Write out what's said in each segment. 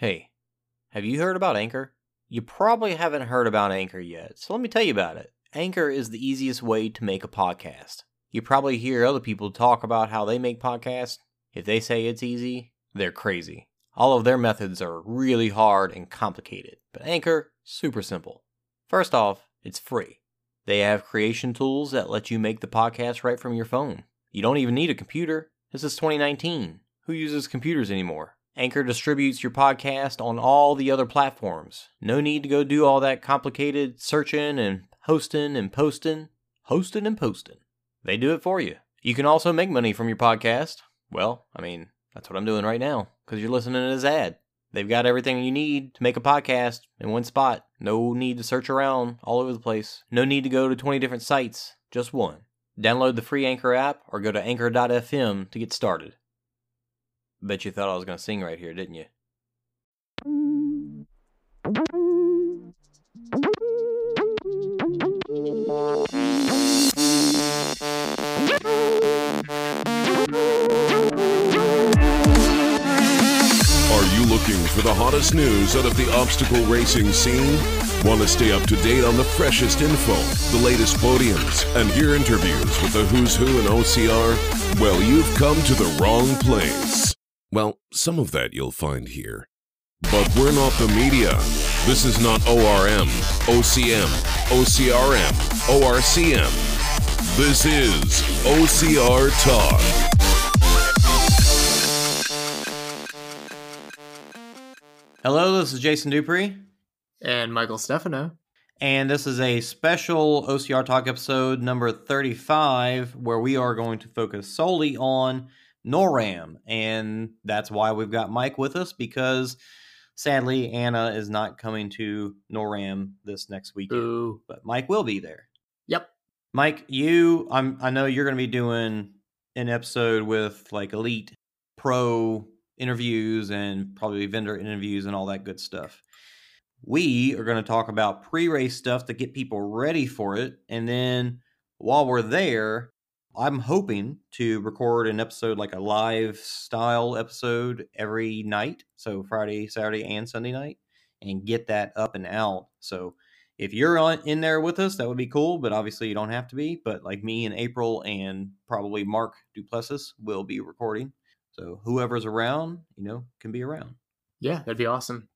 Hey, have you heard about Anchor? You probably haven't heard about Anchor yet, so let me tell you about it. Anchor is the easiest way to make a podcast. You probably hear other people talk about how they make podcasts. If they say it's easy, they're crazy. All of their methods are really hard and complicated, but Anchor, super simple. First off, it's free. They have creation tools that let you make the podcast right from your phone. You don't even need a computer. This is 2019. Who uses computers anymore? Anchor distributes your podcast on all the other platforms. No need to go do all that complicated searching and hosting and posting. Hosting and posting. They do it for you. You can also make money from your podcast. Well, I mean, that's what I'm doing right now because you're listening to this ad. They've got everything you need to make a podcast in one spot. No need to search around all over the place. No need to go to 20 different sites. Just one. Download the free Anchor app or go to anchor.fm to get started. Bet you thought I was going to sing right here, didn't you? Are you looking for the hottest news out of the obstacle racing scene? Want to stay up to date on the freshest info, the latest podiums, and hear interviews with the who's who in OCR? Well, you've come to the wrong place. Well, some of that you'll find here. But we're not the media. This is not ORM, OCM, OCRM, ORCM. This is OCR Talk. Hello, this is Jason Dupree, and Michael Stefano. and this is a special OCR Talk episode number 35 where we are going to focus solely on NORAM. And that's why we've got Mike with us because sadly, Anna is not coming to NORAM this next weekend, but Mike will be there. Yep. Mike, you, I'm, I know you're going to be doing an episode with like elite pro interviews and probably vendor interviews and all that good stuff. We are going to talk about pre race stuff to get people ready for it. And then while we're there, I'm hoping to record an episode like a live style episode every night. So Friday, Saturday, and Sunday night, and get that up and out. So if you're on in there with us, that would be cool. But obviously, you don't have to be. But like me and April and probably Mark Duplessis will be recording. So whoever's around, you know, can be around. Yeah, that'd be awesome.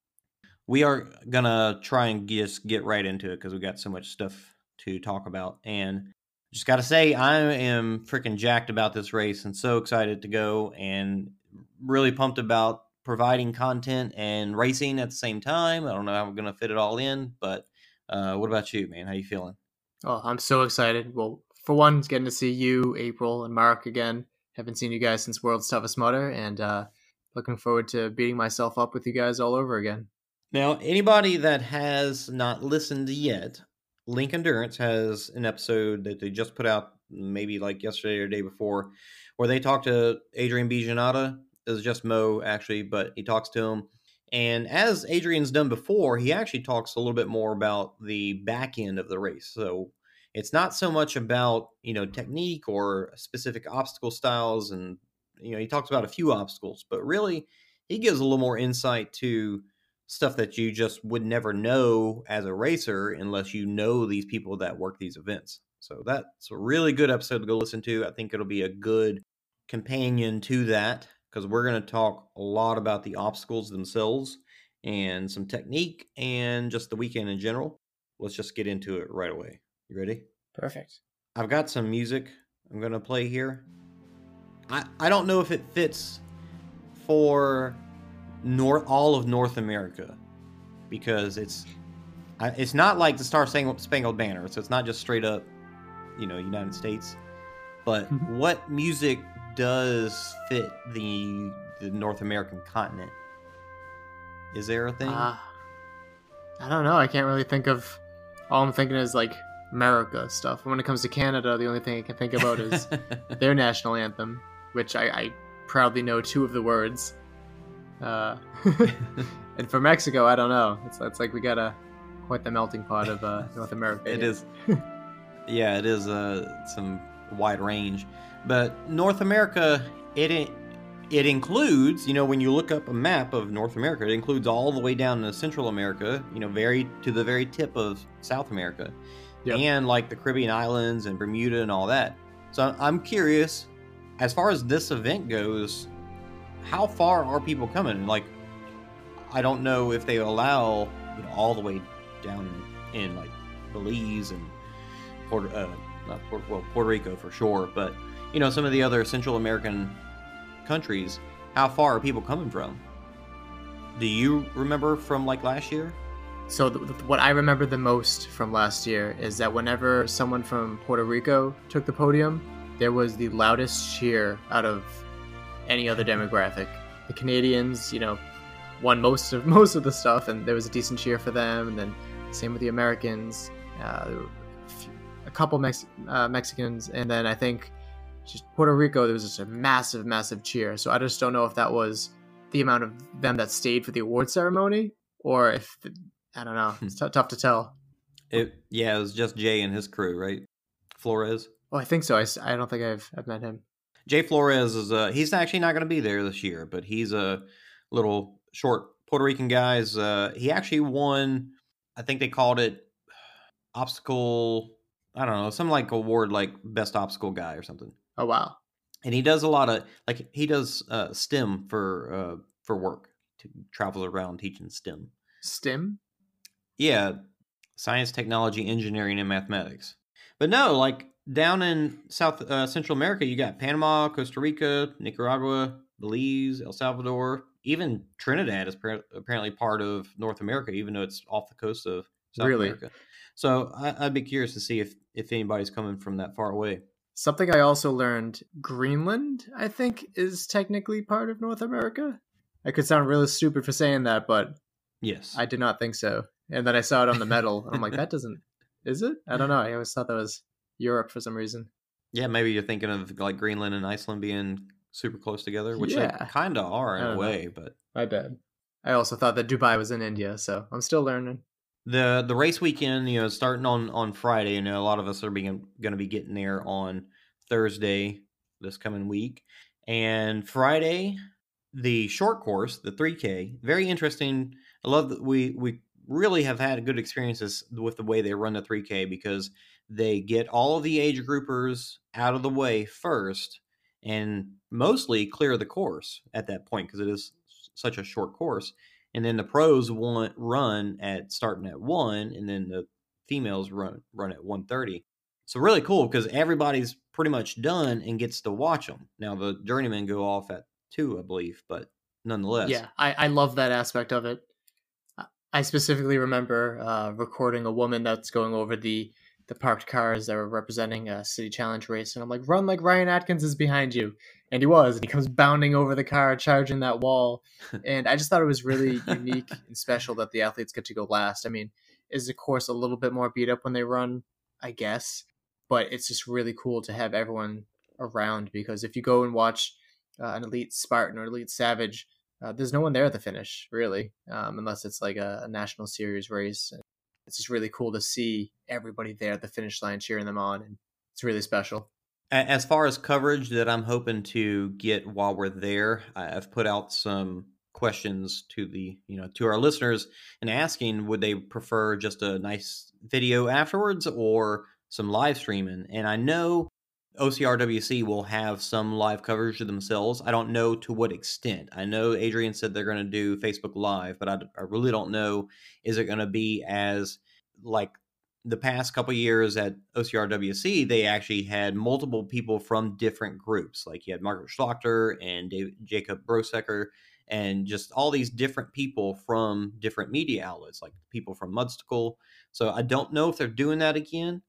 We are gonna try and just get right into it because we've got so much stuff to talk about. And just gotta say, I am freaking jacked about this race and so excited to go and really pumped about providing content and racing at the same time. I don't know how I'm gonna fit it all in, but uh, what about you, man? How you feeling? Oh, I'm so excited. Well, for one, it's getting to see you, April, and Mark again. Haven't seen you guys since World's Toughest Mudder, and uh, looking forward to beating myself up with you guys all over again. Now, anybody that has not listened yet, Link Endurance has an episode that they just put out maybe like yesterday or day before, where they talk to Adrian Bijanada. It's just Mo actually, but he talks to him. And as Adrian's done before, he actually talks a little bit more about the back end of the race. So it's not so much about you know technique or specific obstacle styles, and you know he talks about a few obstacles, but really he gives a little more insight to stuff that you just would never know as a racer unless you know these people that work these events. So that's a really good episode to go listen to. I think it'll be a good companion to that because we're going to talk a lot about the obstacles themselves and some technique and just the weekend in general. Let's just get into it right away. You ready? Perfect. I've got some music I'm going to play here. I, I don't know if it fits for North all of North America because it's it's not like the Star Spangled, Banner, so it's not just straight up, you know, United States. But Mhm. what music does fit the the North American continent? Is there a thing? Uh, I don't know. I can't really think of. All I'm thinking is like America stuff. When it comes to Canada, the only thing I can think about is their national anthem, which I, I proudly know two of the words. Uh, and for Mexico, I don't know. It's, it's like we got a quite the melting pot of uh, North America. It is. yeah, it is uh, some wide range, but North America, it it includes, you know, when you look up a map of North America, it includes all the way down to Central America, you know, very to the very tip of South America, Yep. and like the Caribbean islands and Bermuda and all that. So I'm curious, as far as this event goes, how far are people coming? Like, I don't know if they allow you know all the way down in like Belize and Puerto, uh, not Puerto, well Puerto Rico for sure, but you know some of the other Central American countries. How far are people coming from? Do you remember from like last year? So th- th- what I remember the most from last year is that whenever someone from Puerto Rico took the podium, there was the loudest cheer out of any other demographic. The Canadians, you know, won most of most of the stuff, and there was a decent cheer for them. And then same with the Americans. Uh, there were a few- a couple Mex- uh, Mexicans, and then I think just Puerto Rico. There was just a massive, massive cheer. So I just don't know if that was the amount of them that stayed for the award ceremony, or if the, I don't know. It's t- tough to tell. It yeah, it was just Jay and his crew, right? Flores. Oh, I think so. I don't think I've I've met him. Jay Flores is uh he's actually not going to be there this year, but he's a little short Puerto Rican guy. Is, Uh, he actually won. I think they called it obstacle. I don't know, some like award like best obstacle guy or something. Oh wow. And he does a lot of like he does uh, STEM for uh, for work. To, travels around teaching STEM. STEM. Yeah, science, technology, engineering, and mathematics. But no, like down in South uh, Central America, you got Panama, Costa Rica, Nicaragua, Belize, El Salvador, even Trinidad is par- apparently part of North America, even though it's off the coast of South Really? America. So I, I'd be curious to see if if anybody's coming from that far away. Something I also learned: Greenland, I think, is technically part of North America. I could sound really stupid for saying that, but Yes, I did not think so. And then I saw it on the medal, and I'm like, that doesn't. Is it? I don't know. I always thought that was Europe for some reason. yeah, maybe you're thinking of like Greenland and Iceland being super close together, which Yeah. they kind of are in a don't know. way, but. My bad. I also thought that Dubai was in India, so I'm still learning. the the race weekend you know starting on on friday you know a lot of us are being going to be getting there on thursday this coming week and friday the short course the 3k very interesting i love that we we really have had good experiences with the way they run the 3k because they get all of the age groupers out of the way first and mostly clear the course at that point because it is such a short course and then the pros want run at starting at one, and then the females run run at one thirty. So really cool because everybody's pretty much done and gets to watch them. Now the journeymen go off at two, I believe, but nonetheless, Yeah, I, I love that aspect of it. I- specifically remember uh, recording a woman that's going over the the parked cars that were representing a city challenge race, and I'm like, "Run like Ryan Atkins is behind you," and he was, and he comes bounding over the car, charging that wall, and I just thought it was really unique and special that the athletes get to go last. I mean, is the course a little bit more beat up when they run? I guess, but it's just really cool to have everyone around because if you go and watch uh, an elite Spartan or elite Savage, uh, there's no one there at the finish, really, um, unless it's like a, a national series race. It's just really cool to see everybody there at the finish line cheering them on, and it's really special. As far as coverage that I'm hoping to get while we're there, I've put out some questions to the you know to our listeners and asking would they prefer just a nice video afterwards or some live streaming. And I know OCRWC will have some live coverage of themselves. I don't know to what extent. I know Adrian said they're going to do Facebook Live, but I, I really don't know. Is it going to be as like the past couple years at OCRWC, they actually had multiple people from different groups. Like you had Margaret Schlachter and Jacob Brosecker, and just all these different people from different media outlets, like people from Mudstacle. So I don't know if they're doing that again.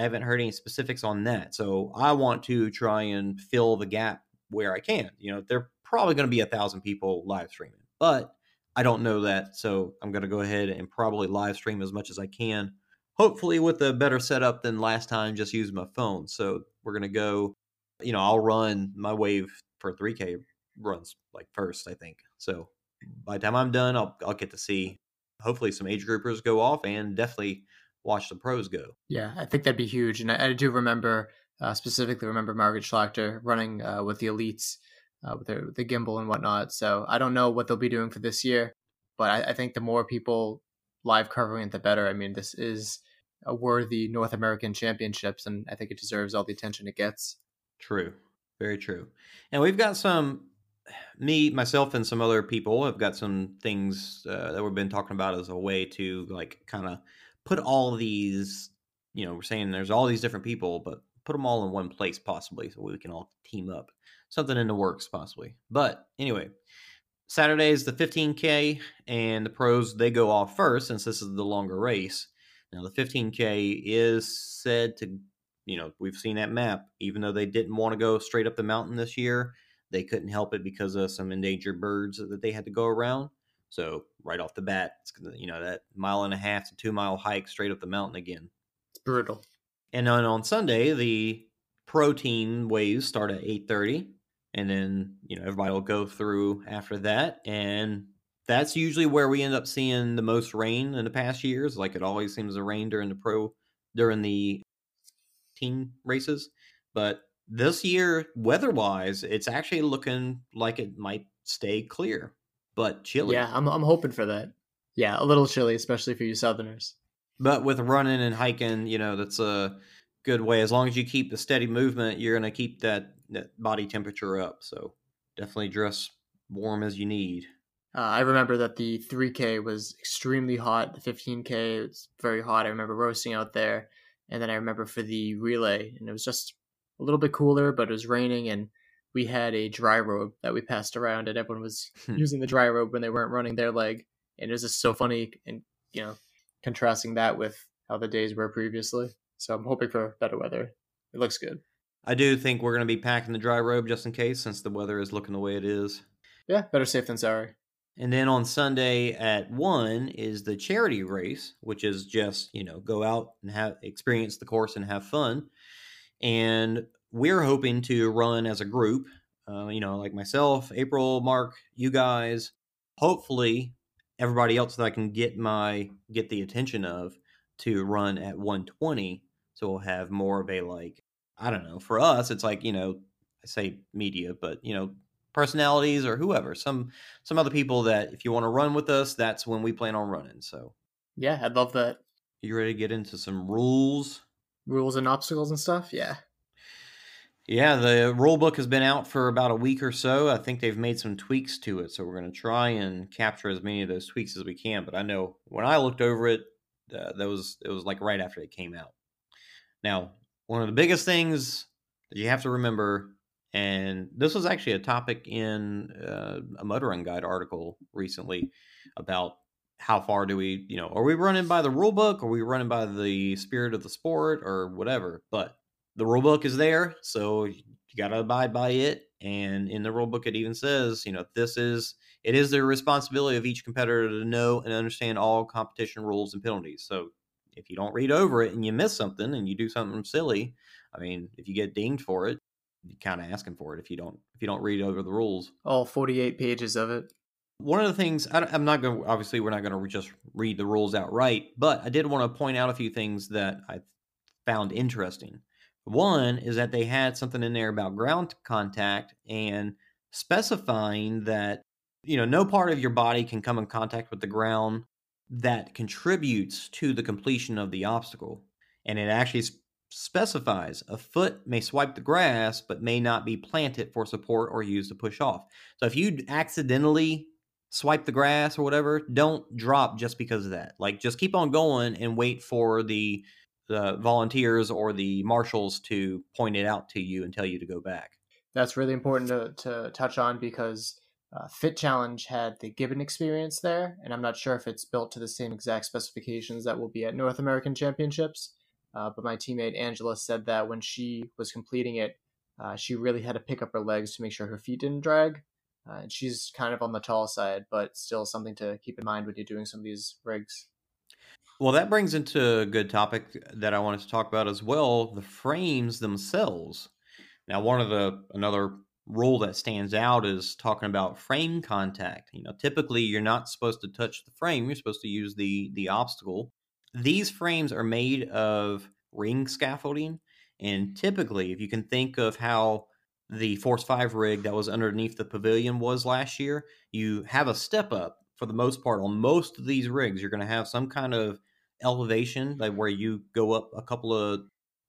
I haven't heard any specifics on that. So I want to try and fill the gap where I can. You know, they're probably going to be a thousand people live streaming, but I don't know that. So I'm going to go ahead and probably live stream as much as I can hopefully with a better setup than last time just using my phone so we're going to go you know i'll run my wave for 3k runs like first i think so by the time i'm done i'll, I'll get to see hopefully some age groupers go off and definitely watch the pros go Yeah, I think that'd be huge, and I, I do remember uh, specifically remember Margaret Schlachter running uh, with the elites uh, with their, the gimbal and whatnot. So I don't know what they'll be doing for this year, but I, I think the more people live covering it, the better. I mean, this is a worthy North American Championships, and I think it deserves all the attention it gets. True, very true. And we've got some, me, myself, and some other people have got some things uh, that we've been talking about as a way to like kind of put all these. You know, we're saying there's all these different people, but put them all in one place possibly, so we can all team up. Something in the works possibly. But anyway, Saturday is the 15K, and the pros, they go off first since this is the longer race. Now, the 15K is said to, you know, we've seen that map, even though they didn't want to go straight up the mountain this year, they couldn't help it because of some endangered birds that they had to go around. So, right off the bat, it's, gonna, you know, that mile and a half to two mile hike straight up the mountain again. It's brutal. And then on Sunday, the pro team waves start at 8.30 and then you know everybody will go through after that and that's usually where we end up seeing the most rain in the past years like it always seems to rain during the pro during the team races but this year weather wise it's actually looking like it might stay clear but chilly Yeah, I'm I'm hoping for that. Yeah, a little chilly, especially for you Southerners. but with running and hiking you know that's a good way as long as you keep the steady movement you're going to keep that, that body temperature up so definitely dress warm as you need Uh, I remember that the 3K was extremely hot. The 15K was very hot. I remember roasting out there, and then I remember for the relay, and it was just a little bit cooler, but it was raining, and we had a dry robe that we passed around, and everyone was Hmm. using the dry robe when they weren't running their leg, and it was just so funny, and you know, contrasting that with how the days were previously. So I'm hoping for better weather. It looks good. I do think we're going to be packing the dry robe just in case, since the weather is looking the way it is. Yeah, better safe than sorry. And then on Sunday at one is the charity race, which is just you know go out and have experience the course and have fun. And we're hoping to run as a group. Uh, you know, like myself, April, Mark, you guys. Hopefully, everybody else that I can get my get the attention of to run at 120. So we'll have more of a like I don't know. For us, it's like you know I say media, but you know personalities or whoever some some other people that if you want to run with us, that's when we plan on running. So Yeah, I'd love that. you ready to get into some rules? Rules and obstacles and stuff. Yeah. Yeah, the rule book has been out for about a week or so. I think they've made some tweaks to it, so we're going to try and capture as many of those tweaks as we can. But I know when I looked over it, uh, that was it was like right after it came out. Now, one of the biggest things that you have to remember, and this was actually a topic in uh, a Mud Run Guide article recently about how far do we, you know, are we running by the rule book, are we running by the spirit of the sport, or whatever? But the rule book is there, so you got to abide by it. And in the rule book, it even says, you know, this is it is the responsibility of each competitor to know and understand all competition rules and penalties. So if you don't read over it and you miss something and you do something silly, I mean, if you get dinged for it, you're kind of asking for it if you don't if you don't read over the rules. All 48 pages of it. One of the things I, am not going. to Obviously, we're not going to just read the rules outright, but I did want to point out a few things that I found interesting. One is that they had something in there about ground contact and specifying that you know no part of your body can come in contact with the ground that contributes to the completion of the obstacle, and it actually specifies a foot may swipe the grass but may not be planted for support or used to push off. So if you accidentally swipe the grass or whatever, don't drop just because of that. Like just keep on going and wait for the the volunteers or the marshals to point it out to you and tell you to go back. That's really important to, to touch on because uh, Fit Challenge had the Gibbon experience there, and I'm not sure if it's built to the same exact specifications that will be at North American Championships. Uh, but my teammate Angela said that when she was completing it, uh, she really had to pick up her legs to make sure her feet didn't drag. Uh, and she's kind of on the tall side, but still something to keep in mind when you're doing some of these rigs. Well, that brings into a good topic that I wanted to talk about as well, the frames themselves. Now, one of the another rule that stands out is talking about frame contact. You know, typically you're not supposed to touch the frame, you're supposed to use the the obstacle. These frames are made of ring scaffolding, and typically if you can think of how the Force 5 rig that was underneath the pavilion was last year, you have a step up for the most part on most of these rigs. You're going to have some kind of elevation, like where you go up a couple of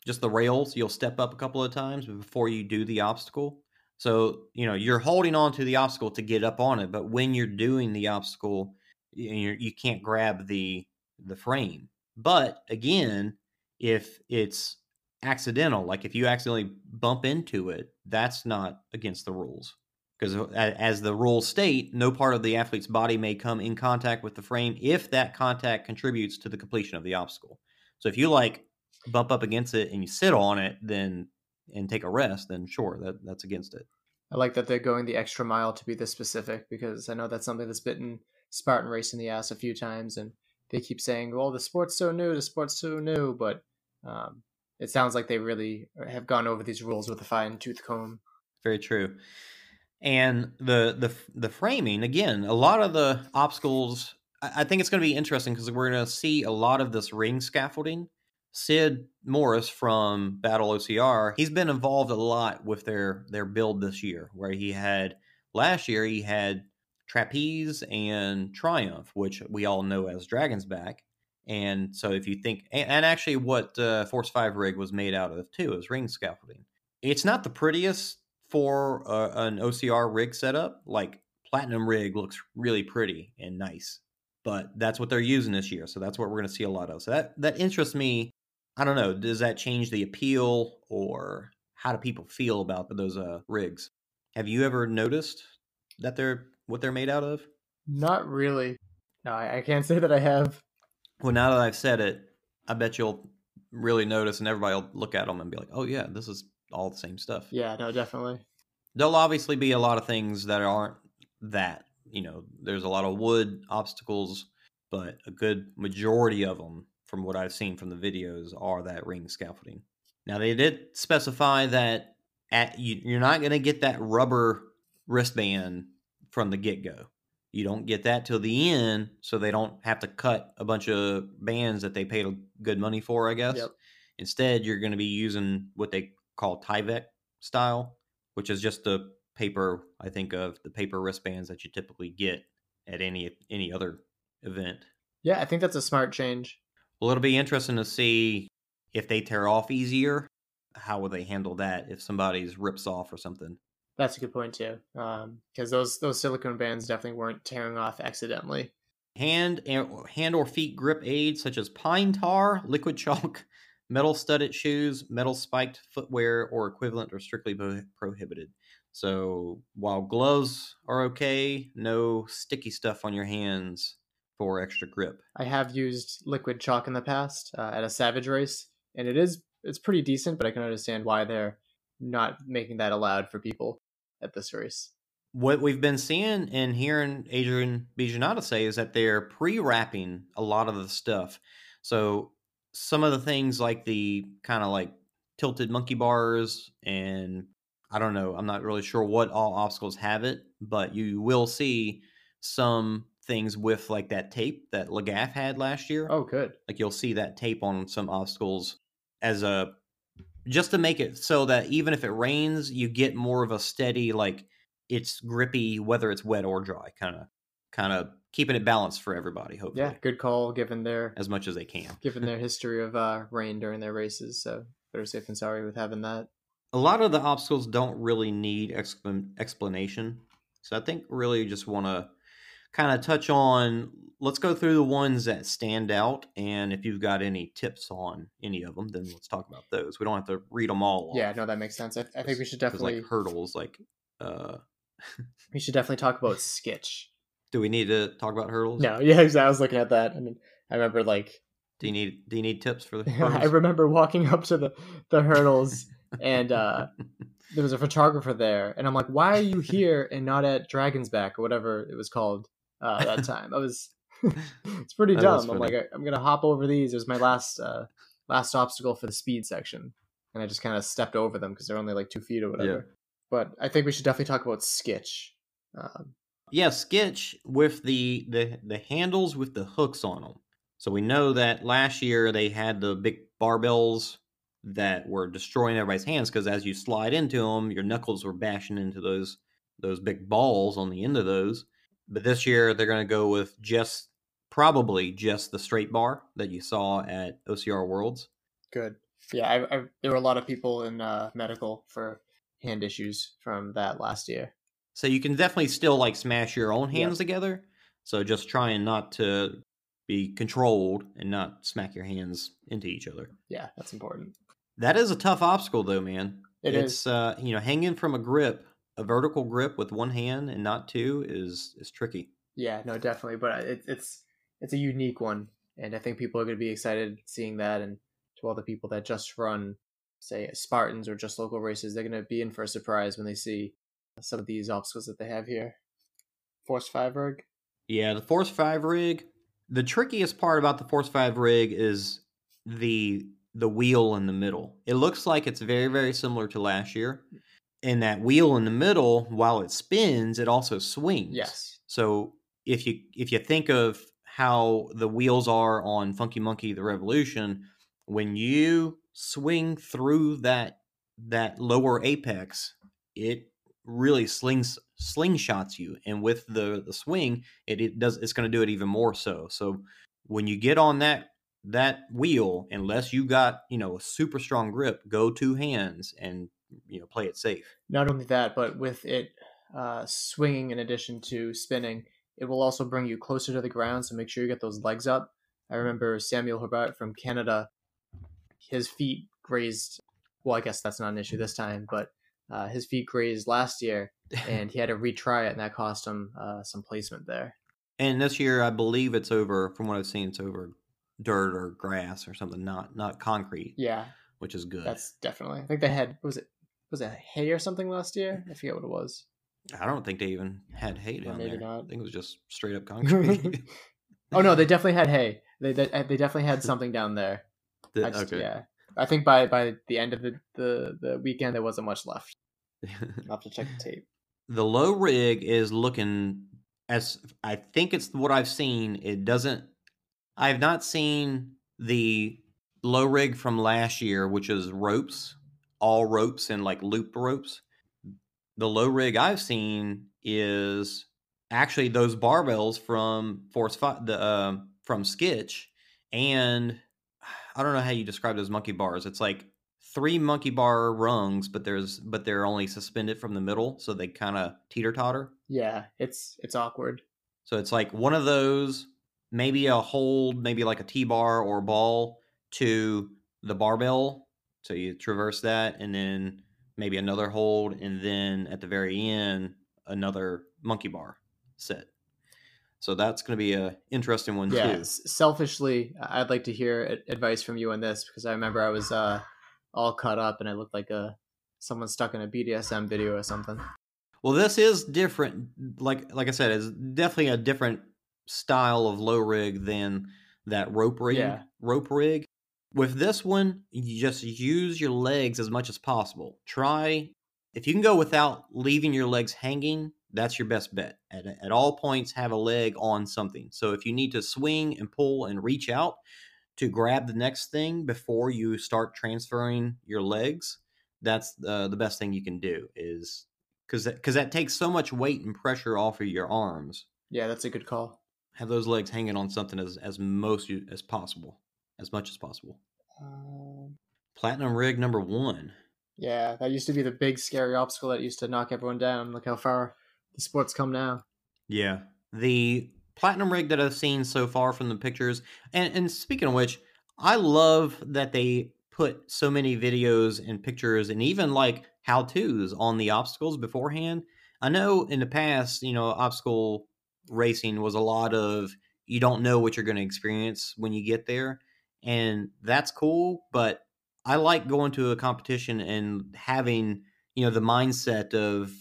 just the rails, you'll step up a couple of times before you do the obstacle. So, you know, you're holding on to the obstacle to get up on it, but when you're doing the obstacle, you you can't grab the the frame. But again, if it's accidental, like if you accidentally bump into it, that's not against the rules. Because as the rules state, no part of the athlete's body may come in contact with the frame if that contact contributes to the completion of the obstacle. So if you like bump up against it and you sit on it, then and take a rest, then sure, that that's against it. I like that they're going the extra mile to be this specific because I know that's something that's bitten Spartan Race in the ass a few times, and they keep saying, "Well, the sport's so new, the sport's so new," but um, it sounds like they really have gone over these rules with a fine tooth comb. Very true. And the the the framing again, a lot of the obstacles. I think it's going to be interesting because we're going to see a lot of this ring scaffolding Sid Morris from Battle OCR, he's been involved a lot with their their build this year, where he had last year he had Trapeze and Triumph, which we all know as Dragon's Back. And so if you think, and actually what uh, Force 5 rig was made out of too is ring scaffolding. It's not the prettiest for uh, an OCR rig setup. Like Platinum rig looks really pretty and nice, but that's what they're using this year. So that's what we're going to see a lot of. So that, that interests me I don't know. Does that change the appeal, or how do people feel about those uh, rigs? Have you ever noticed that they're what they're made out of? Not really. No, I, I can't say that I have. Well, now that I've said it, I bet you'll really notice, and everybody will look at them and be like, "Oh yeah, this is all the same stuff." Yeah, no, definitely. There'll obviously be a lot of things that aren't that. You know, there's a lot of wood obstacles, but a good majority of them from what I've seen from the videos, are that ring scaffolding. Now they did specify that at you, you're not going to get that rubber wristband from the get go. You don't get that till the end, so they don't have to cut a bunch of bands that they paid good money for. I guess. Yep. Instead, you're going to be using what they call Tyvek style, which is just the paper. I think of the paper wristbands that you typically get at any any other event. Yeah, I think that's a smart change. Well, it'll be interesting to see if they tear off easier. How will they handle that if somebody's rips off or something? That's a good point too, because um, those those silicone bands definitely weren't tearing off accidentally. Hand and hand or feet grip aids such as pine tar, liquid chalk, metal studded shoes, metal spiked footwear, or equivalent are strictly prohibited. So while gloves are okay, no sticky stuff on your hands for extra grip. I have used liquid chalk in the past uh, at a Savage race, and it is it's pretty decent, but I can understand why they're not making that allowed for people at this race. What we've been seeing and hearing Adrian Bijanada say is that they're pre-wrapping a lot of the stuff. So some of the things like the kind of like tilted monkey bars and I don't know, I'm not really sure what all obstacles have it, but you will see some things with like that tape that Lagaff had last year. Oh, good. Like you'll see that tape on some obstacles as a just to make it so that even if it rains, you get more of a steady like it's grippy whether it's wet or dry kind of kind of keeping it balanced for everybody hopefully. Yeah, good call given their as much as they can. given their history of uh rain during their races, so better safe than sorry with having that. A lot of the obstacles don't really need explanation. So I think really just want to kind of touch on let's go through the ones that stand out and if you've got any tips on any of them then let's talk about those we don't have to read them all yeah off. no that makes sense i, I think we should definitely like hurdles like uh we should definitely talk about skitch do we need to talk about hurdles no yeah exactly i was looking at that i mean i remember like do you need do you need tips for the hurdles? i remember walking up to the the hurdles and uh there was a photographer there and i'm like why are you here and not at dragon's back or whatever it was called uh, that time. I was it's pretty dumb. I'm like, I, am gonna hop over these. It was my last uh, last obstacle for the speed section, and I just kind of stepped over them because they're only like two feet or whatever. Yeah. But I think we should definitely talk about Skitch. Um, yeah, Skitch with the the the handles with the hooks on them. So we know that last year they had the big barbells that were destroying everybody's hands because as you slide into them, your knuckles were bashing into those those big balls on the end of those. But this year they're going to go with just probably just the straight bar that you saw at OCR Worlds. Good. Yeah, I, I, there were a lot of people in uh, medical for hand issues from that last year. So you can definitely still like smash your own hands Yep. together. So just trying not to be controlled and not smack your hands into each other. Yeah, that's important. That is a tough obstacle though, man. It it's is. uh, you know, hanging from a grip, a vertical grip with one hand and not two is is tricky. Yeah, no, definitely. But it, it's it's a unique one, and I think people are going to be excited seeing that. And to all the people that just run, say Spartans or just local races, they're going to be in for a surprise when they see some of these obstacles that they have here. Force five rig. Yeah, the Force 5 rig, the trickiest part about the Force 5 rig is the the wheel in the middle. It looks like it's very very similar to last year. And that wheel in the middle, while it spins, it also swings. Yes. So if you if you think of how the wheels are on Funky Monkey the Revolution, when you swing through that that lower apex, it really slings slingshots you and with the the swing it, it does it's going to do it even more so so when you get on that that wheel unless you got you know a super strong grip go two hands and you know play it safe Not only that, but with it uh, swinging in addition to spinning, it will also bring you closer to the ground. So make sure you get those legs up. I remember Samuel Herbert from Canada, his feet grazed. Well, I guess that's not an issue this time, but uh, his feet grazed last year, and he had to retry it, and that cost him uh, some placement there. and this year i believe it's over from what i've seen it's over dirt or grass or something not not concrete Yeah, which is good that's definitely. I think they had was it was it hay or something last year? I forget what it was. i don't think they even had hay down maybe there not. i think it was just straight up concrete Oh no, they definitely had hay. They they, they definitely had something down there. The- I just, okay Yeah, I think by by the end of the, the the weekend there wasn't much left. I'll have to check the tape. the low rig is looking as I think it's what I've seen. It doesn't. I have not seen the low rig from last year, which is ropes, all ropes and like loop ropes. The low rig I've seen is actually those barbells from Force Five, the uh, from Skitch, and I don't know how you describe those monkey bars. It's like three monkey bar rungs, but there's but they're only suspended from the middle, so they kind of teeter totter. Yeah, it's it's awkward. So it's like one of those, maybe a hold, maybe like a T bar or ball to the barbell. So you traverse that, and then maybe another hold, and then at the very end, another monkey bar set. So that's going to be a interesting one Yeah, too. selfishly, I'd like to hear advice from you on this because I remember I was uh all cut up and I looked like a someone stuck in a BDSM video or something. Well, this is different. Like like I said, it's definitely a different style of low rig than that rope rig. Yeah. Rope rig. With this one, you just use your legs as much as possible. Try if you can go without leaving your legs hanging. That's your best bet. At at all points, have a leg on something. So if you need to swing and pull and reach out to grab the next thing before you start transferring your legs, that's uh, the best thing you can do. Is because because that takes so much weight and pressure off of your arms. Yeah, that's a good call. Have those legs hanging on something as as most you, as possible, as much as possible. Um, Platinum rig number one. yeah, that used to be the big scary obstacle that used to knock everyone down. Look how far the sport's come now. Yeah, the platinum rig that I've seen so far from the pictures, and and speaking of which, I love that they put so many videos and pictures and even like how tos on the obstacles beforehand. I know in the past, you know, obstacle racing was a lot of you don't know what you're going to experience when you get there, and that's cool. But I like going to a competition and having you know the mindset of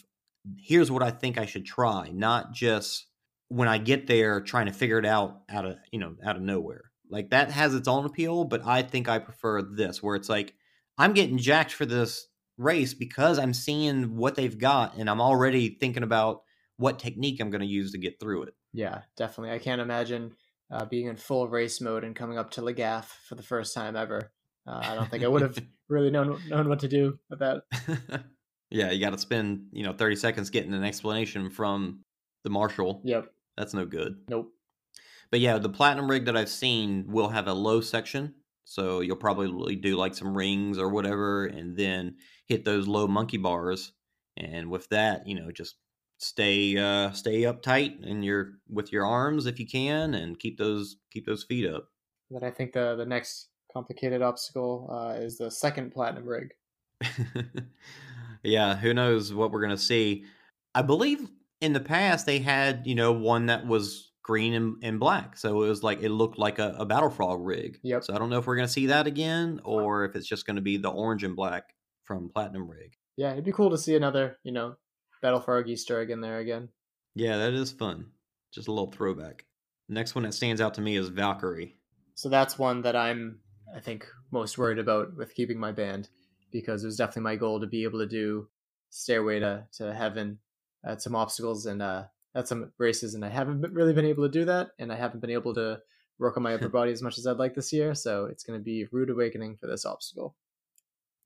here's what I think I should try, not just when I get there trying to figure it out out of you know out of nowhere. Like that has its own appeal, but I think I prefer this where it's like I'm getting jacked for this race because I'm seeing what they've got and I'm already thinking about what technique I'm going to use to get through it. Yeah, definitely. I can't imagine uh, being in full race mode and coming up to Lagaff for the first time ever Uh, I don't think I would have really known known what to do with that. yeah, you got to spend you know thirty seconds getting an explanation from the marshal. Yep. That's no good. Nope. But yeah, the platinum rig that I've seen will have a low section, so you'll probably do like some rings or whatever, and then hit those low monkey bars. And with that, you know, just stay uh, stay uptight in your with your arms if you can, and keep those keep those feet up. Then I think the the next complicated obstacle uh, is the second platinum rig. yeah, who knows what we're gonna see? I believe in the past they had you know one that was green and, and black, so it was like it looked like a, a battle frog rig. Yep. So I don't know if we're gonna see that again, or if it's just gonna be the orange and black from platinum rig. Yeah, it'd be cool to see another you know battle frog Easter egg in there again. Yeah, that is fun. Just a little throwback. Next one that stands out to me is Valkyrie. So that's one that I'm I think most worried about with keeping my band because it was definitely my goal to be able to do Stairway to, to Heaven at some obstacles and uh, at some races, and I haven't really been able to do that, and I haven't been able to work on my upper body as much as I'd like this year. So it's going to be rude awakening for this obstacle.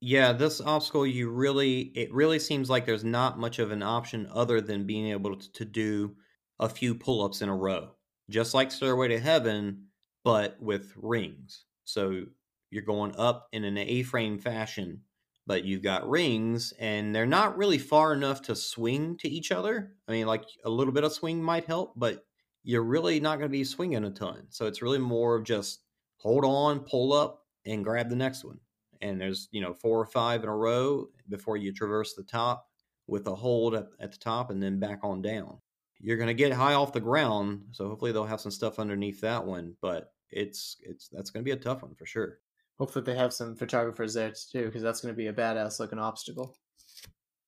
Yeah, this obstacle, you really, it really seems like there's not much of an option other than being able to do a few pull ups in a row, just like Stairway to Heaven, but with rings. So you're going up in an A frame fashion, but you've got rings and they're not really far enough to swing to each other. I mean, like a little bit of swing might help, but you're really not going to be swinging a ton. So it's really more of just hold on, pull up, and grab the next one. And there's, you know, four or five in a row before you traverse the top with a hold at, the top and then back on down. You're going to get high off the ground, so hopefully they'll have some stuff underneath that one, but it's it's that's going to be a tough one for sure. Hopefully they have some photographers there too, because that's going to be a badass looking obstacle.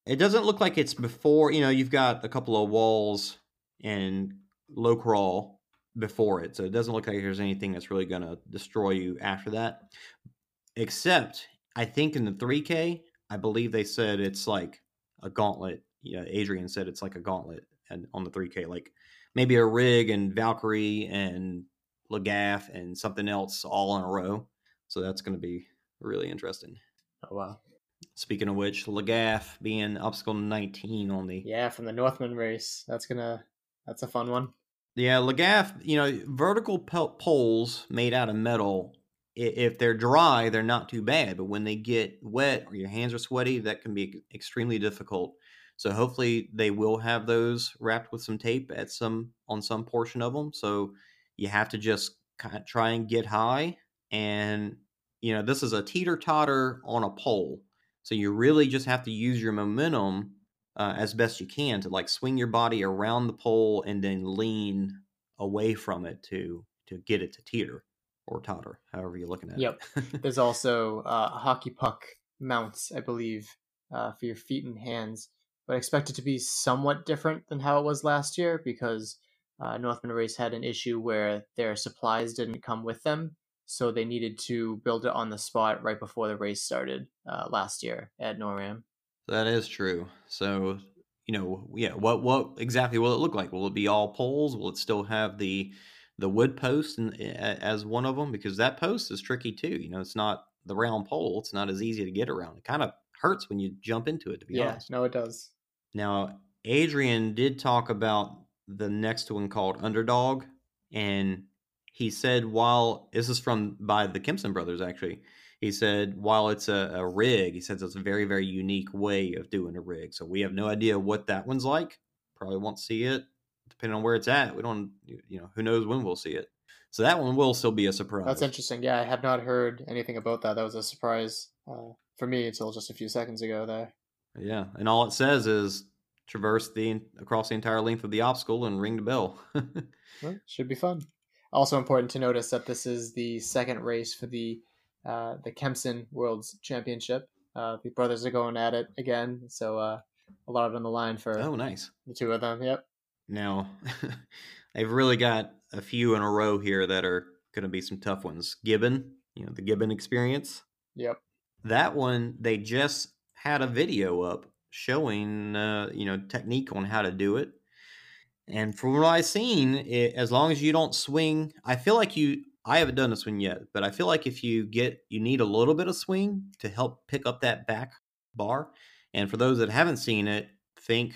It doesn't look like it's before. You know, you've got a couple of walls and low crawl before it, so it doesn't look like there's anything that's really going to destroy you after that. Except, I think in the 3K, I believe they said it's like a gauntlet. Yeah, Adrian said it's like a gauntlet, and on the 3K, like maybe a rig and Valkyrie and Lagaff and something else all in a row. So that's going to be really interesting. Oh wow! Speaking of which, Lagaff being obstacle 19 on the yeah from the Northman race. That's gonna that's a fun one. Yeah, Lagaff. You know, vertical poles made out of metal. If they're dry, they're not too bad, but when they get wet or your hands are sweaty, that can be extremely difficult. So hopefully they will have those wrapped with some tape at some on some portion of them. So you have to just kind of try and get high and you know this is a teeter totter on a pole so you really just have to use your momentum uh, as best you can to like swing your body around the pole and then lean away from it to to get it to teeter or totter however you're looking at yep. it yep there's also uh, hockey puck mounts i believe uh, for your feet and hands but I expect it to be somewhat different than how it was last year because uh, Northman Race had an issue where their supplies didn't come with them so they needed to build it on the spot right before the race started uh, last year at NORAM. That is true. So you know, yeah, what what exactly will it look like? Will it be all poles? Will it still have the the wood post and, as one of them? Because that post is tricky too. You know, it's not the round pole. It's not as easy to get around. It kind of hurts when you jump into it. To be yeah, honest, no, it does. Now, Adrian did talk about the next one called Underdog, and he said while this is from by the Kempson brothers actually. He said while it's a, a rig, he says it's a very very unique way of doing a rig. So we have no idea what that one's like. Probably won't see it depending on where it's at. We don't you know who knows when we'll see it. So that one will still be a surprise. That's interesting. Yeah, I have not heard anything about that. That was a surprise uh, for me until just a few seconds ago there. Yeah, and all it says is traverse the across the entire length of the obstacle and ring the bell. well, should be fun. Also important to notice that this is the second race for the uh, the Kempson World's Championship. Uh, the brothers are going at it again, so uh, a lot on the line for oh, nice the two of them. Yep. Now they've really got a few in a row here that are going to be some tough ones. Gibbon, you know, the Gibbon experience. Yep. That one they just had a video up showing, uh, you know, technique on how to do it. And from what I've seen, it, as long as you don't swing, I feel like you I haven't done this one yet, but I feel like if you get you need a little bit of swing to help pick up that back bar. And for those that haven't seen it, think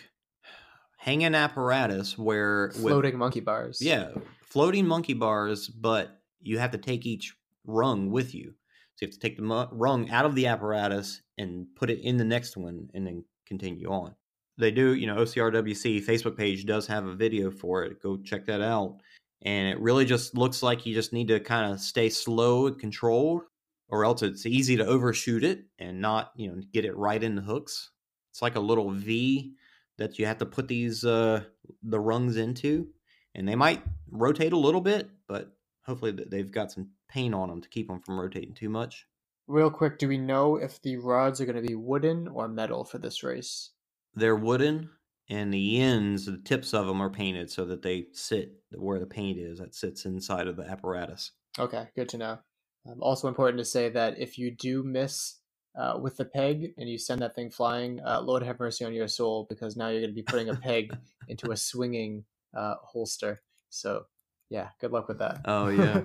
hanging apparatus where with- Floating monkey bars. yeah, floating monkey bars, but you have to take each rung with you. So you have to take the mu- rung out of the apparatus and put it in the next one and then continue on. They do, you know, OCRWC Facebook page does have a video for it. Go check that out. And it really just looks like you just need to kind of stay slow and controlled, or else it's easy to overshoot it and not, you know, get it right in the hooks. It's like a little V that you have to put these uh the rungs into and they might rotate a little bit, but hopefully they've got some paint on them to keep them from rotating too much. Real quick, do we know if the rods are going to be wooden or metal for this race? They're wooden, and the ends, the tips of them are painted so that they sit where the paint is. That sits inside of the apparatus. Okay, good to know. Um, also important to say that if you do miss uh, with the peg and you send that thing flying, uh, Lord have mercy on your soul because now you're going to be putting a peg into a swinging uh, holster. So, yeah, good luck with that. Oh yeah.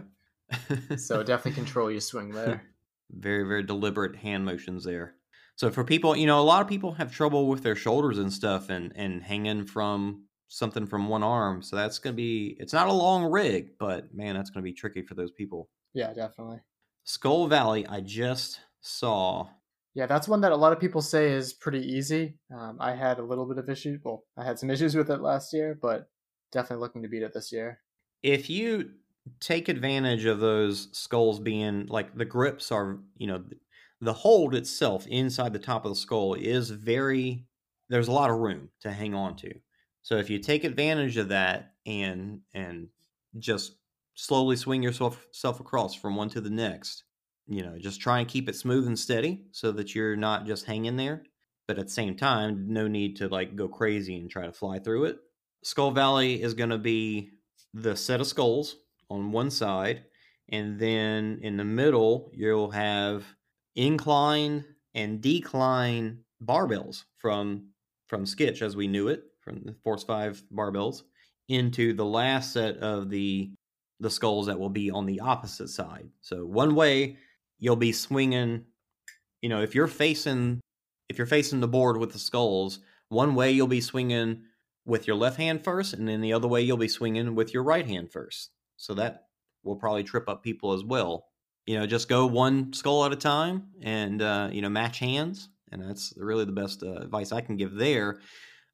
so definitely control your swing there. very very deliberate hand motions there. So for people, you know, a lot of people have trouble with their shoulders and stuff, and and hanging from something from one arm. So that's gonna be. It's not a long rig, but man, that's gonna be tricky for those people. Yeah, definitely. Skull Valley, I just saw. Yeah, that's one that a lot of people say is pretty easy. Um, I had a little bit of issue. Well, I had some issues with it last year, but definitely looking to beat it this year. If you take advantage of those skulls being like the grips are, you know, the hold itself inside the top of the skull is very. There's a lot of room to hang on to. So if you take advantage of that and and just slowly swing yourself self across from one to the next, you know, just try and keep it smooth and steady so that you're not just hanging there. But at the same time, no need to like go crazy and try to fly through it. Skull Valley is going to be the set of skulls on one side, and then in the middle, you'll have incline and decline barbells from from Skitch as we knew it from the Force Five barbells into the last set of the the skulls that will be on the opposite side. So one way you'll be swinging, you know, if you're facing if you're facing the board with the skulls, one way you'll be swinging with your left hand first, and then the other way you'll be swinging with your right hand first. So that will probably trip up people as well. You know, just go one skull at a time, and uh, you know, match hands, and that's really the best uh, advice I can give there.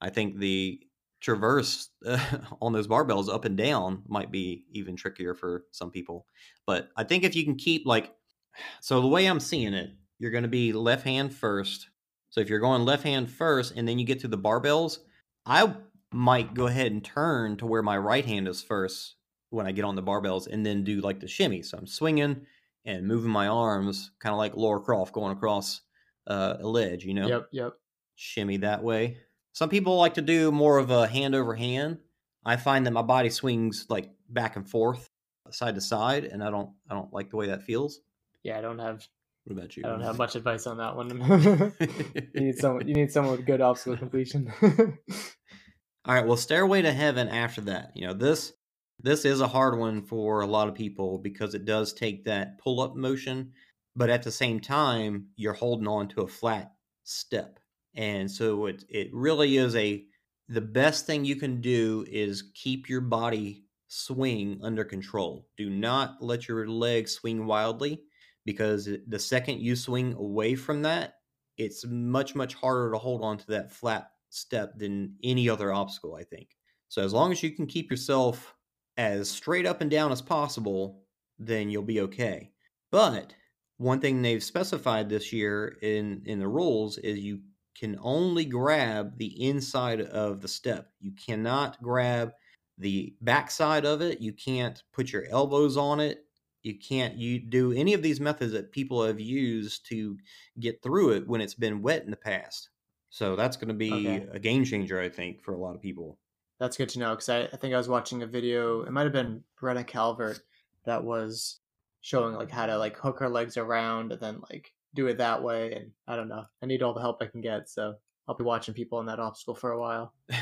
I think the traverse uh, on those barbells up and down might be even trickier for some people. But I think if you can keep like, so the way I'm seeing it, you're going to be left hand first. So if you're going left hand first, and then you get to the barbells, I might go ahead and turn to where my right hand is first when I get on the barbells and then do like the shimmy. So I'm swinging and moving my arms, kind of like Laura Croft going across uh, a ledge, you know? Yep, yep. Shimmy that way. Some people like to do more of a hand over hand. I find that my body swings like back and forth, side to side, and I don't I don't like the way that feels. Yeah, I don't have What about you? I don't have much advice on that one. you need someone you need someone with good obstacle completion. All right, well, Stairway to Heaven after that. You know, this this is a hard one for a lot of people because it does take that pull-up motion, but at the same time, you're holding on to a flat step. And so it it really is a the best thing you can do is keep your body swing under control. Do not let your legs swing wildly because the second you swing away from that, it's much much harder to hold on to that flat step than any other obstacle, I think. So as long as you can keep yourself as straight up and down as possible, then you'll be okay. But one thing they've specified this year in in the rules is you can only grab the inside of the step. You cannot grab the backside of it. You can't put your elbows on it. You can't you do any of these methods that people have used to get through it when it's been wet in the past. So that's going to be Okay. a game changer, I think, for a lot of people. That's good to know because I, I think I was watching a video. It might have been Brenna Calvert that was showing like how to like hook her legs around and then like do it that way. And I don't know. I need all the help I can get, so I'll be watching people on that obstacle for a while.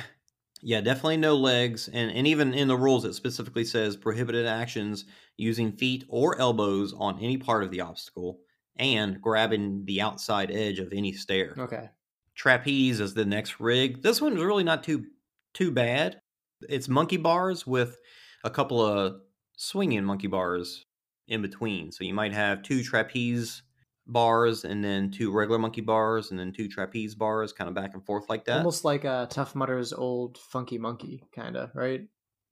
Yeah, definitely no legs, and and even in the rules it specifically says prohibited actions using feet or elbows on any part of the obstacle and grabbing the outside edge of any stair. Okay. Trapeze is the next rig. This one's really not too too bad. It's monkey bars with a couple of swinging monkey bars in between. So you might have two trapeze bars and then two regular monkey bars and then two trapeze bars kind of back and forth like that. Almost like uh, Tough Mudder's old Funky Monkey, kind of, right?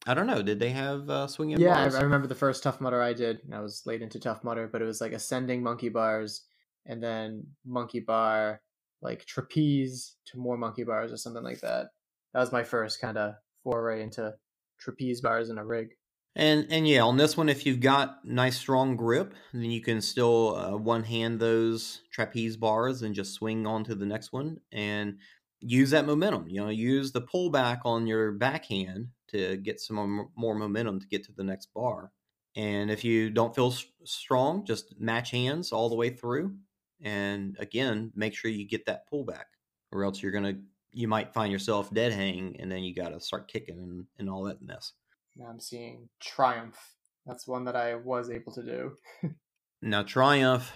I don't know. Did they have uh, swinging Yeah, I, bars? I remember the first Tough Mudder I did. and I was late into Tough Mudder, but it was like ascending monkey bars and then monkey bar, like trapeze to more monkey bars or something like that. That was my first kind of foray into trapeze bars in a rig. And and yeah, on this one, if you've got nice strong grip, then you can still uh, one hand those trapeze bars and just swing on to the next one and use that momentum. You know, use the pullback on your backhand to get some more- momentum to get to the next bar. And if you don't feel s- strong, just match hands all the way through. And again, make sure you get that pullback, or else you're gonna you might find yourself dead hang, and then you got to start kicking and, and all that mess. Now I'm seeing Triumph. That's one that I was able to do. Now, Triumph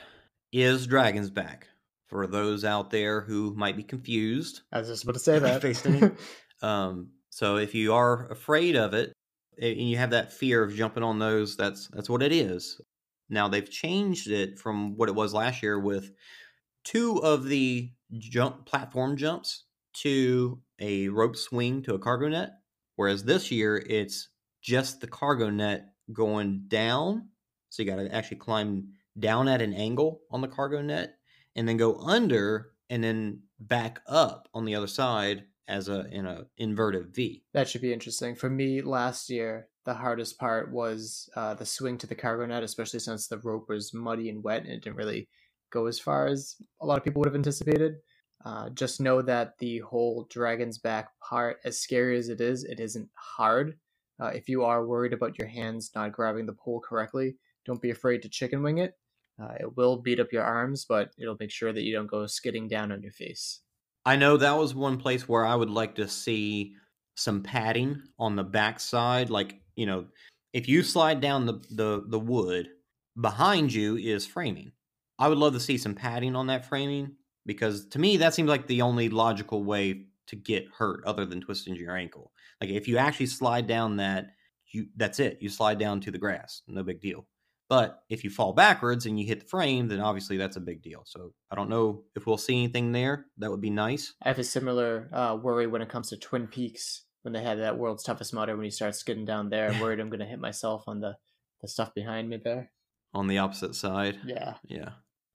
is Dragon's Back. For those out there who might be confused, I was just about to say that. Um, so if you are afraid of it and you have that fear of jumping on those, that's that's what it is. Now they've changed it from what it was last year with two of the jump platform jumps to a rope swing to a cargo net, whereas this year it's just the cargo net going down. So you got to actually climb down at an angle on the cargo net and then go under and then back up on the other side as a in a inverted V. That should be interesting. For me, last year, the hardest part was uh, the swing to the cargo net, especially since the rope was muddy and wet and it didn't really go as far as a lot of people would have anticipated. Uh, just know that the whole dragon's back part, as scary as it is, it isn't hard. Uh, if you are worried about your hands not grabbing the pole correctly, don't be afraid to chicken wing it. Uh, it will beat up your arms, but it'll make sure that you don't go skidding down on your face. I know that was one place where I would like to see some padding on the backside. Like, you know, if you slide down the, the, the wood, behind you is framing. I would love to see some padding on that framing because to me, that seems like the only logical way to get hurt other than twisting your ankle. Like, if you actually slide down that, you that's it. You slide down to the grass, no big deal. But if you fall backwards and you hit the frame, then obviously that's a big deal. So I don't know if we'll see anything there. That would be nice. I have a similar uh, worry when it comes to Twin Peaks when they had that world's toughest mudder when you start skidding down there. I'm worried I'm going to hit myself on the, the stuff behind me there. on the opposite side. Yeah. Yeah.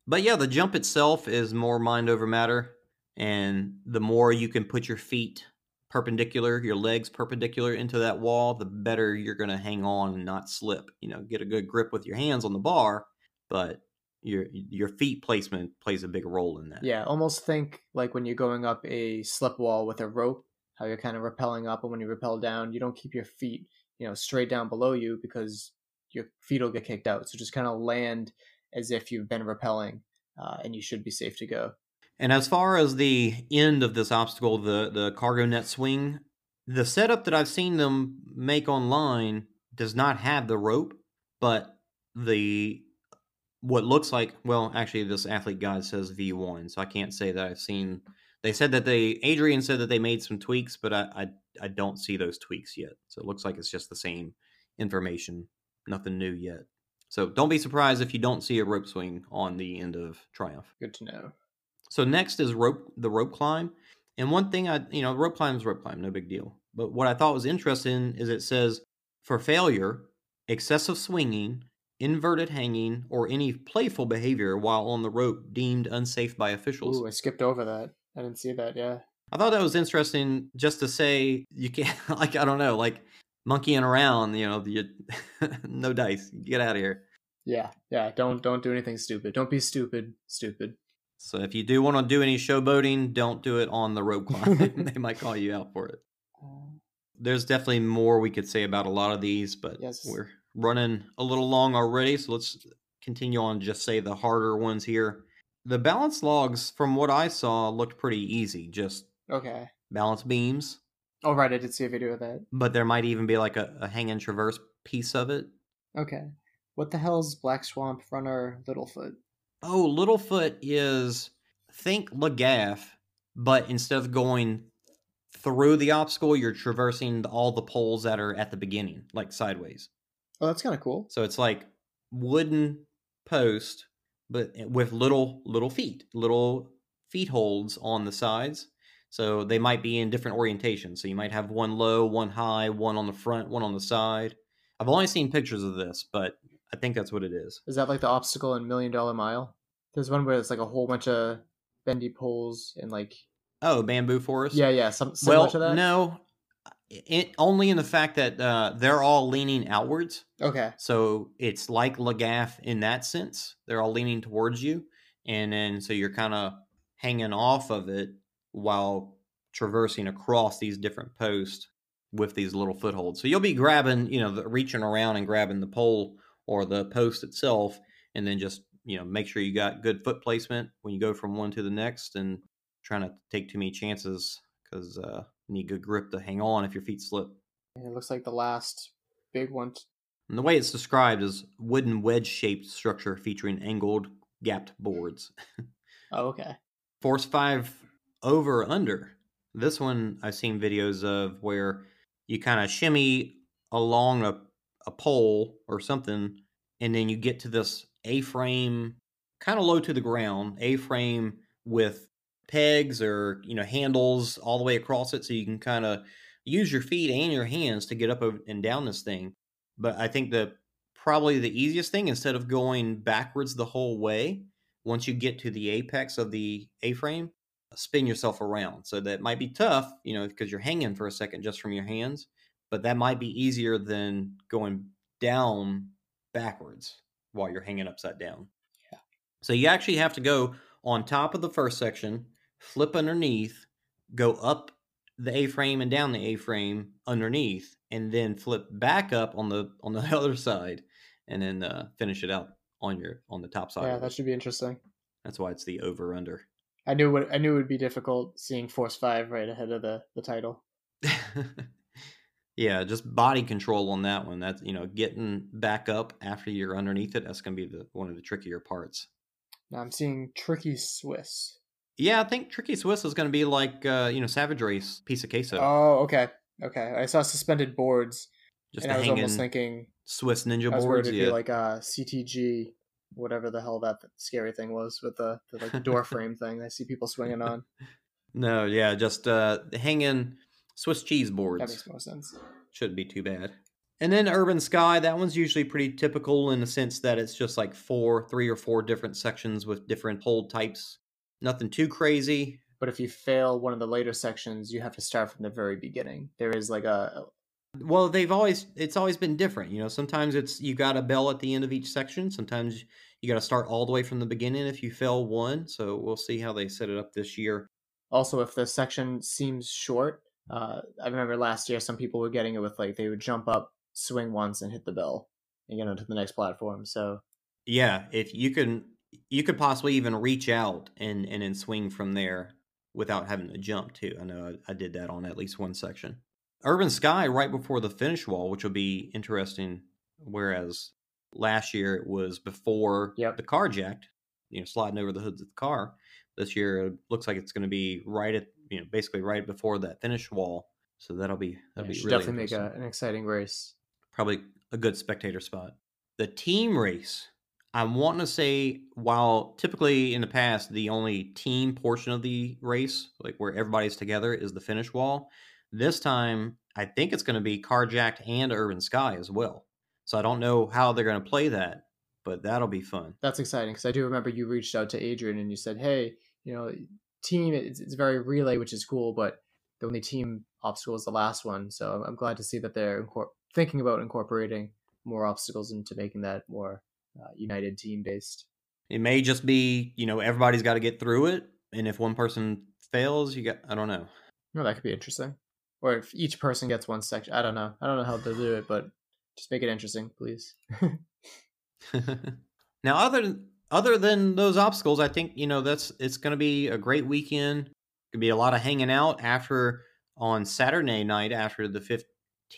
But yeah, the jump itself is more mind over matter. And the more you can put your feet perpendicular, your legs perpendicular into that wall, the better you're going to hang on and not slip. You know, get a good grip with your hands on the bar, but your your feet placement plays a big role in that. Yeah. Almost think like when you're going up a slip wall with a rope, how you're kind of rappelling up, and when you rappel down, you don't keep your feet, you know, straight down below you because your feet will get kicked out. So just kind of land as if you've been rappelling, uh, and you should be safe to go. And as far as the end of this obstacle, the the cargo net swing, the setup that I've seen them make online does not have the rope, but the what looks like well, actually this athlete guide says V1, so I can't say that I've seen they said that they Adrian said that they made some tweaks, but I I, I don't see those tweaks yet. So it looks like it's just the same information, nothing new yet. So don't be surprised if you don't see a rope swing on the end of Triumph. Good to know. So next is rope the rope climb. And one thing I you know, rope climb is rope climb, no big deal. But what I thought was interesting is it says for failure, excessive swinging, inverted hanging, or any playful behavior while on the rope deemed unsafe by officials. Ooh, I skipped over that. I didn't see that. Yeah. I thought that was interesting just to say you can't like I don't know, like monkeying around, you know, you, no dice. Get out of here. Yeah. Yeah. Don't don't do anything stupid. Don't be stupid. Stupid. So if you do want to do any showboating, don't do it on the rope climb. they might call you out for it. Um, There's definitely more we could say about a lot of these, but Yes. we're running a little long already, so let's continue on just say the harder ones here. The balance logs from what I saw looked pretty easy, just Okay. balance beams Oh right, I did see a video of that. but there might even be like a, a hang and traverse piece of it. Okay. What the hell's Black Swamp Runner Littlefoot? Oh, Littlefoot is think Lagaff, but instead of going through the obstacle, you're traversing all the poles that are at the beginning, like sideways. Oh, that's kind of cool. So it's like wooden post, but eh, with little little feet, little feet holds on the sides. So they might be in different orientations. So you might have one low, one high, one on the front, one on the side. I've only seen pictures of this, but I think that's what it is. Is that like the obstacle in Million Dollar Mile? There's one where it's like a whole bunch of bendy poles and like Oh, bamboo forest. yeah, yeah, some similar Well, to that. no, it, only in the fact that uh, they're all leaning outwards. Okay. So it's like Lagaff in that sense. They're all leaning towards you, and then so you're kind of hanging off of it while traversing across these different posts with these little footholds. So you'll be grabbing, you know, the, reaching around and grabbing the pole or the post itself, and then just you know make sure you got good foot placement when you go from one to the next, and trying to take too many chances because uh, you need good grip to hang on if your feet slip. It looks like the last big one. And the way it's described is wooden wedge-shaped structure featuring angled, gapped boards. Oh, okay. Force five over under. This one I've seen videos of where you kind of shimmy along a, a pole or something, and then you get to this A-frame, kind of low to the ground, A-frame with pegs or you know handles all the way across it, so you can kind of use your feet and your hands to get up and down this thing. But I think that probably the easiest thing instead of going backwards the whole way once you get to the apex of the A-frame, spin yourself around. So that might be tough, you know, because you're hanging for a second just from your hands, but that might be easier than going down backwards while you're hanging upside down. Yeah. So you actually have to go on top of the first section, flip underneath, go up the A-frame and down the A-frame underneath, and then flip back up on the on the other side, and then uh, finish it out on your on the top side. Yeah, that should be interesting. That's why it's the over under. I knew what I knew it would be difficult seeing Force Five right ahead of the the title. yeah, just body control on that one. That's you know getting back up after you're underneath it. That's gonna be the one of the trickier parts. Now I'm seeing Tricky Swiss. Yeah, I think Tricky Swiss is gonna be like uh, you know Savage Race piece of queso. Oh, okay, okay. I saw suspended boards, just and I was almost thinking Swiss ninja boards. it'd Yeah. be like uh CTG, whatever the hell that scary thing was with the, the like door frame thing. I see people swinging on. no, yeah, just uh, hanging Swiss cheese boards. That makes more sense. Shouldn't be too bad. And then Urban Sky, that one's usually pretty typical in the sense that it's just like four, three or four different sections with different hold types. Nothing too crazy. But if you fail one of the later sections, you have to start from the very beginning. There is like a Well, they've always it's always been different. You know, sometimes it's you got a bell at the end of each section. Sometimes you got to start all the way from the beginning if you fail one. So we'll see how they set it up this year. also if the section seems short. Uh, I remember last year some people were getting it with like they would jump up, swing once, and hit the bell, and get onto the next platform. So Yeah, if you can, you could possibly even reach out and and then swing from there without having to jump too. I know I, I did that on at least one section. Urban Sky right before the finish wall, which will be interesting. Whereas last year it was before Yep. the car jacked, you know, sliding over the hoods of the car. This year it looks like it's going to be right at you know basically right before that finish wall. So that'll be that'll it be really definitely make a, an exciting race. probably a good spectator spot. The team race, I'm wanting to say, while typically in the past, the only team portion of the race, like where everybody's together, is the finish wall, this time I think it's going to be Carjacked and Urban Sky as well. So I don't know how they're going to play that, but that'll be fun. That's exciting because I do remember you reached out to Adrian and you said, "Hey, you know, team, it's, it's very relay, which is cool, but the only team obstacle is the last one." So I'm, glad to see that they're incor- thinking about incorporating more obstacles into making that more uh, united team based. It may just be, you know, everybody's got to get through it. And if one person fails, you got, I don't know. No, that could be interesting. Or if each person gets one section, I don't know. I don't know how they'll do it, but just make it interesting, please. now, other other than those obstacles, I think you know that's it's going to be a great weekend. Going to be a lot of hanging out after on Saturday night after the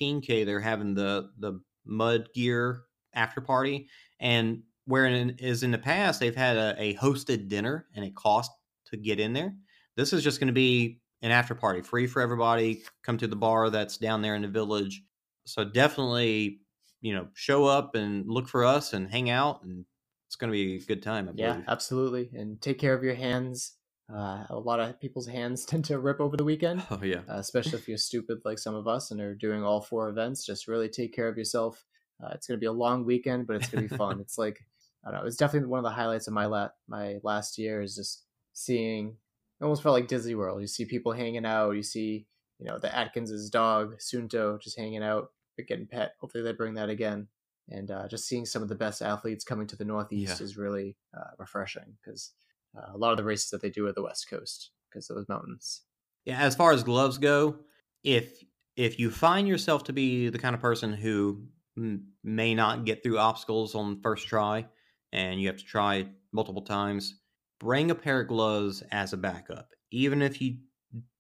15K, they're having the the mud gear after party. And where in, is in the past, they've had a, a hosted dinner and it cost to get in there. This is just going to be an after party, free for everybody. Come to the bar that's down there in the village. So definitely, you know, show up and look for us and hang out, and it's going to be a good time. I Yeah, believe. absolutely. And take care of your hands. Uh, a lot of people's hands tend to rip over the weekend, Oh yeah. uh, especially if you're stupid like some of us and are doing all four events. Just really take care of yourself. Uh, it's going to be a long weekend, but it's going to be fun. it's like I don't know. It's definitely one of the highlights of my la- my last year is just seeing. It almost felt like Disney World. You see people hanging out. You see, you know, the Atkins's dog Sunto just hanging out, getting pet. Hopefully they bring that again. And uh, just seeing some of the best athletes coming to the Northeast Yeah. is really uh, refreshing because uh, a lot of the races that they do are the West Coast because of those mountains. Yeah, as far as gloves go, if if you find yourself to be the kind of person who m- may not get through obstacles on first try and you have to try multiple times, bring a pair of gloves as a backup. Even if you're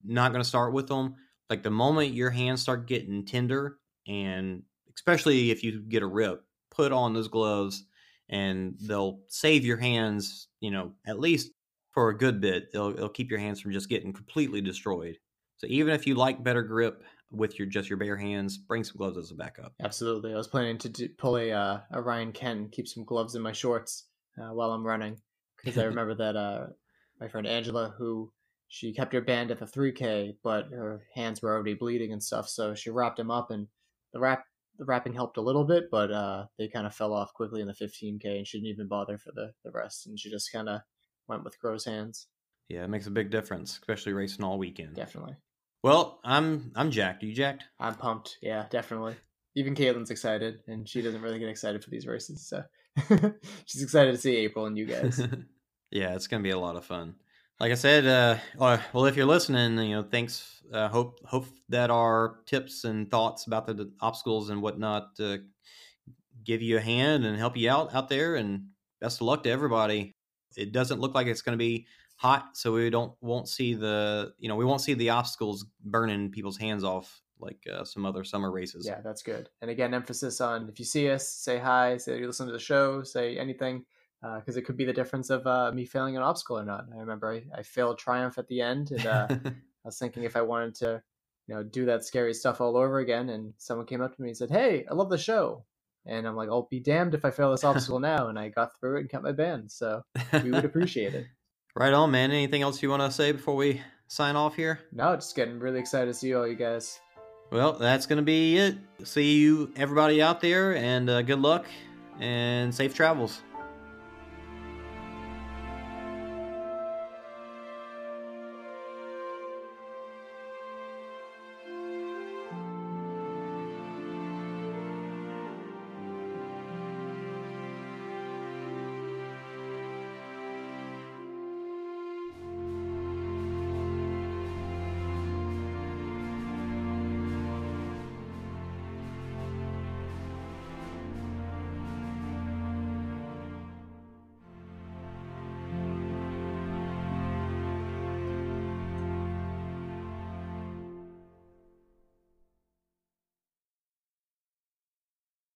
not going to start with them, like the moment your hands start getting tender and especially if you get a rip, put on those gloves and they'll save your hands, you know, at least for a good bit. They'll, they'll keep your hands from just getting completely destroyed. So even if you like better grip with your just your bare hands, bring some gloves as a backup. Absolutely. I was planning to do, pull a, uh, a Ryan Ken, keep some gloves in my shorts uh, while I'm running. Because I remember that uh, my friend Angela, who she kept her band at the 3K, but her hands were already bleeding and stuff. So she wrapped them up, and the wrap the wrapping helped a little bit, but uh, they kind of fell off quickly in the 15K, and she didn't even bother for the, the rest. And she just kind of went with Crow's hands. Yeah, it makes a big difference, especially racing all weekend. Definitely. Well, I'm I'm jacked. Are you jacked? I'm pumped. Yeah, definitely. Even Caitlin's excited, and she doesn't really get excited for these races, so she's excited to see April and you guys. yeah, it's gonna be a lot of fun. Like I said, uh, well, well, if you're listening, you know, thanks. Uh, hope hope that our tips and thoughts about the, the obstacles and whatnot uh, give you a hand and help you out out there. And best of luck to everybody. It doesn't look like it's going to be hot, so we don't won't see the you know we won't see the obstacles burning people's hands off like uh, some other summer races. Yeah, that's good. And again, emphasis on if you see us, say hi, say you listen to the show, say anything, because it could be the difference of uh, me failing an obstacle or not. I remember I, I failed Triumph at the end, and uh, I was thinking if I wanted to, you know, do that scary stuff all over again, and someone came up to me and said, "Hey, I love the show," and I'm like, "I'll be damned if I fail this obstacle now," and I got through it and kept my band. So we would appreciate it. right on, man. Anything else you want to say before we sign off here? No, just getting really excited to see all you guys. Well, that's going to be it. See you, everybody out there, and uh, good luck and safe travels.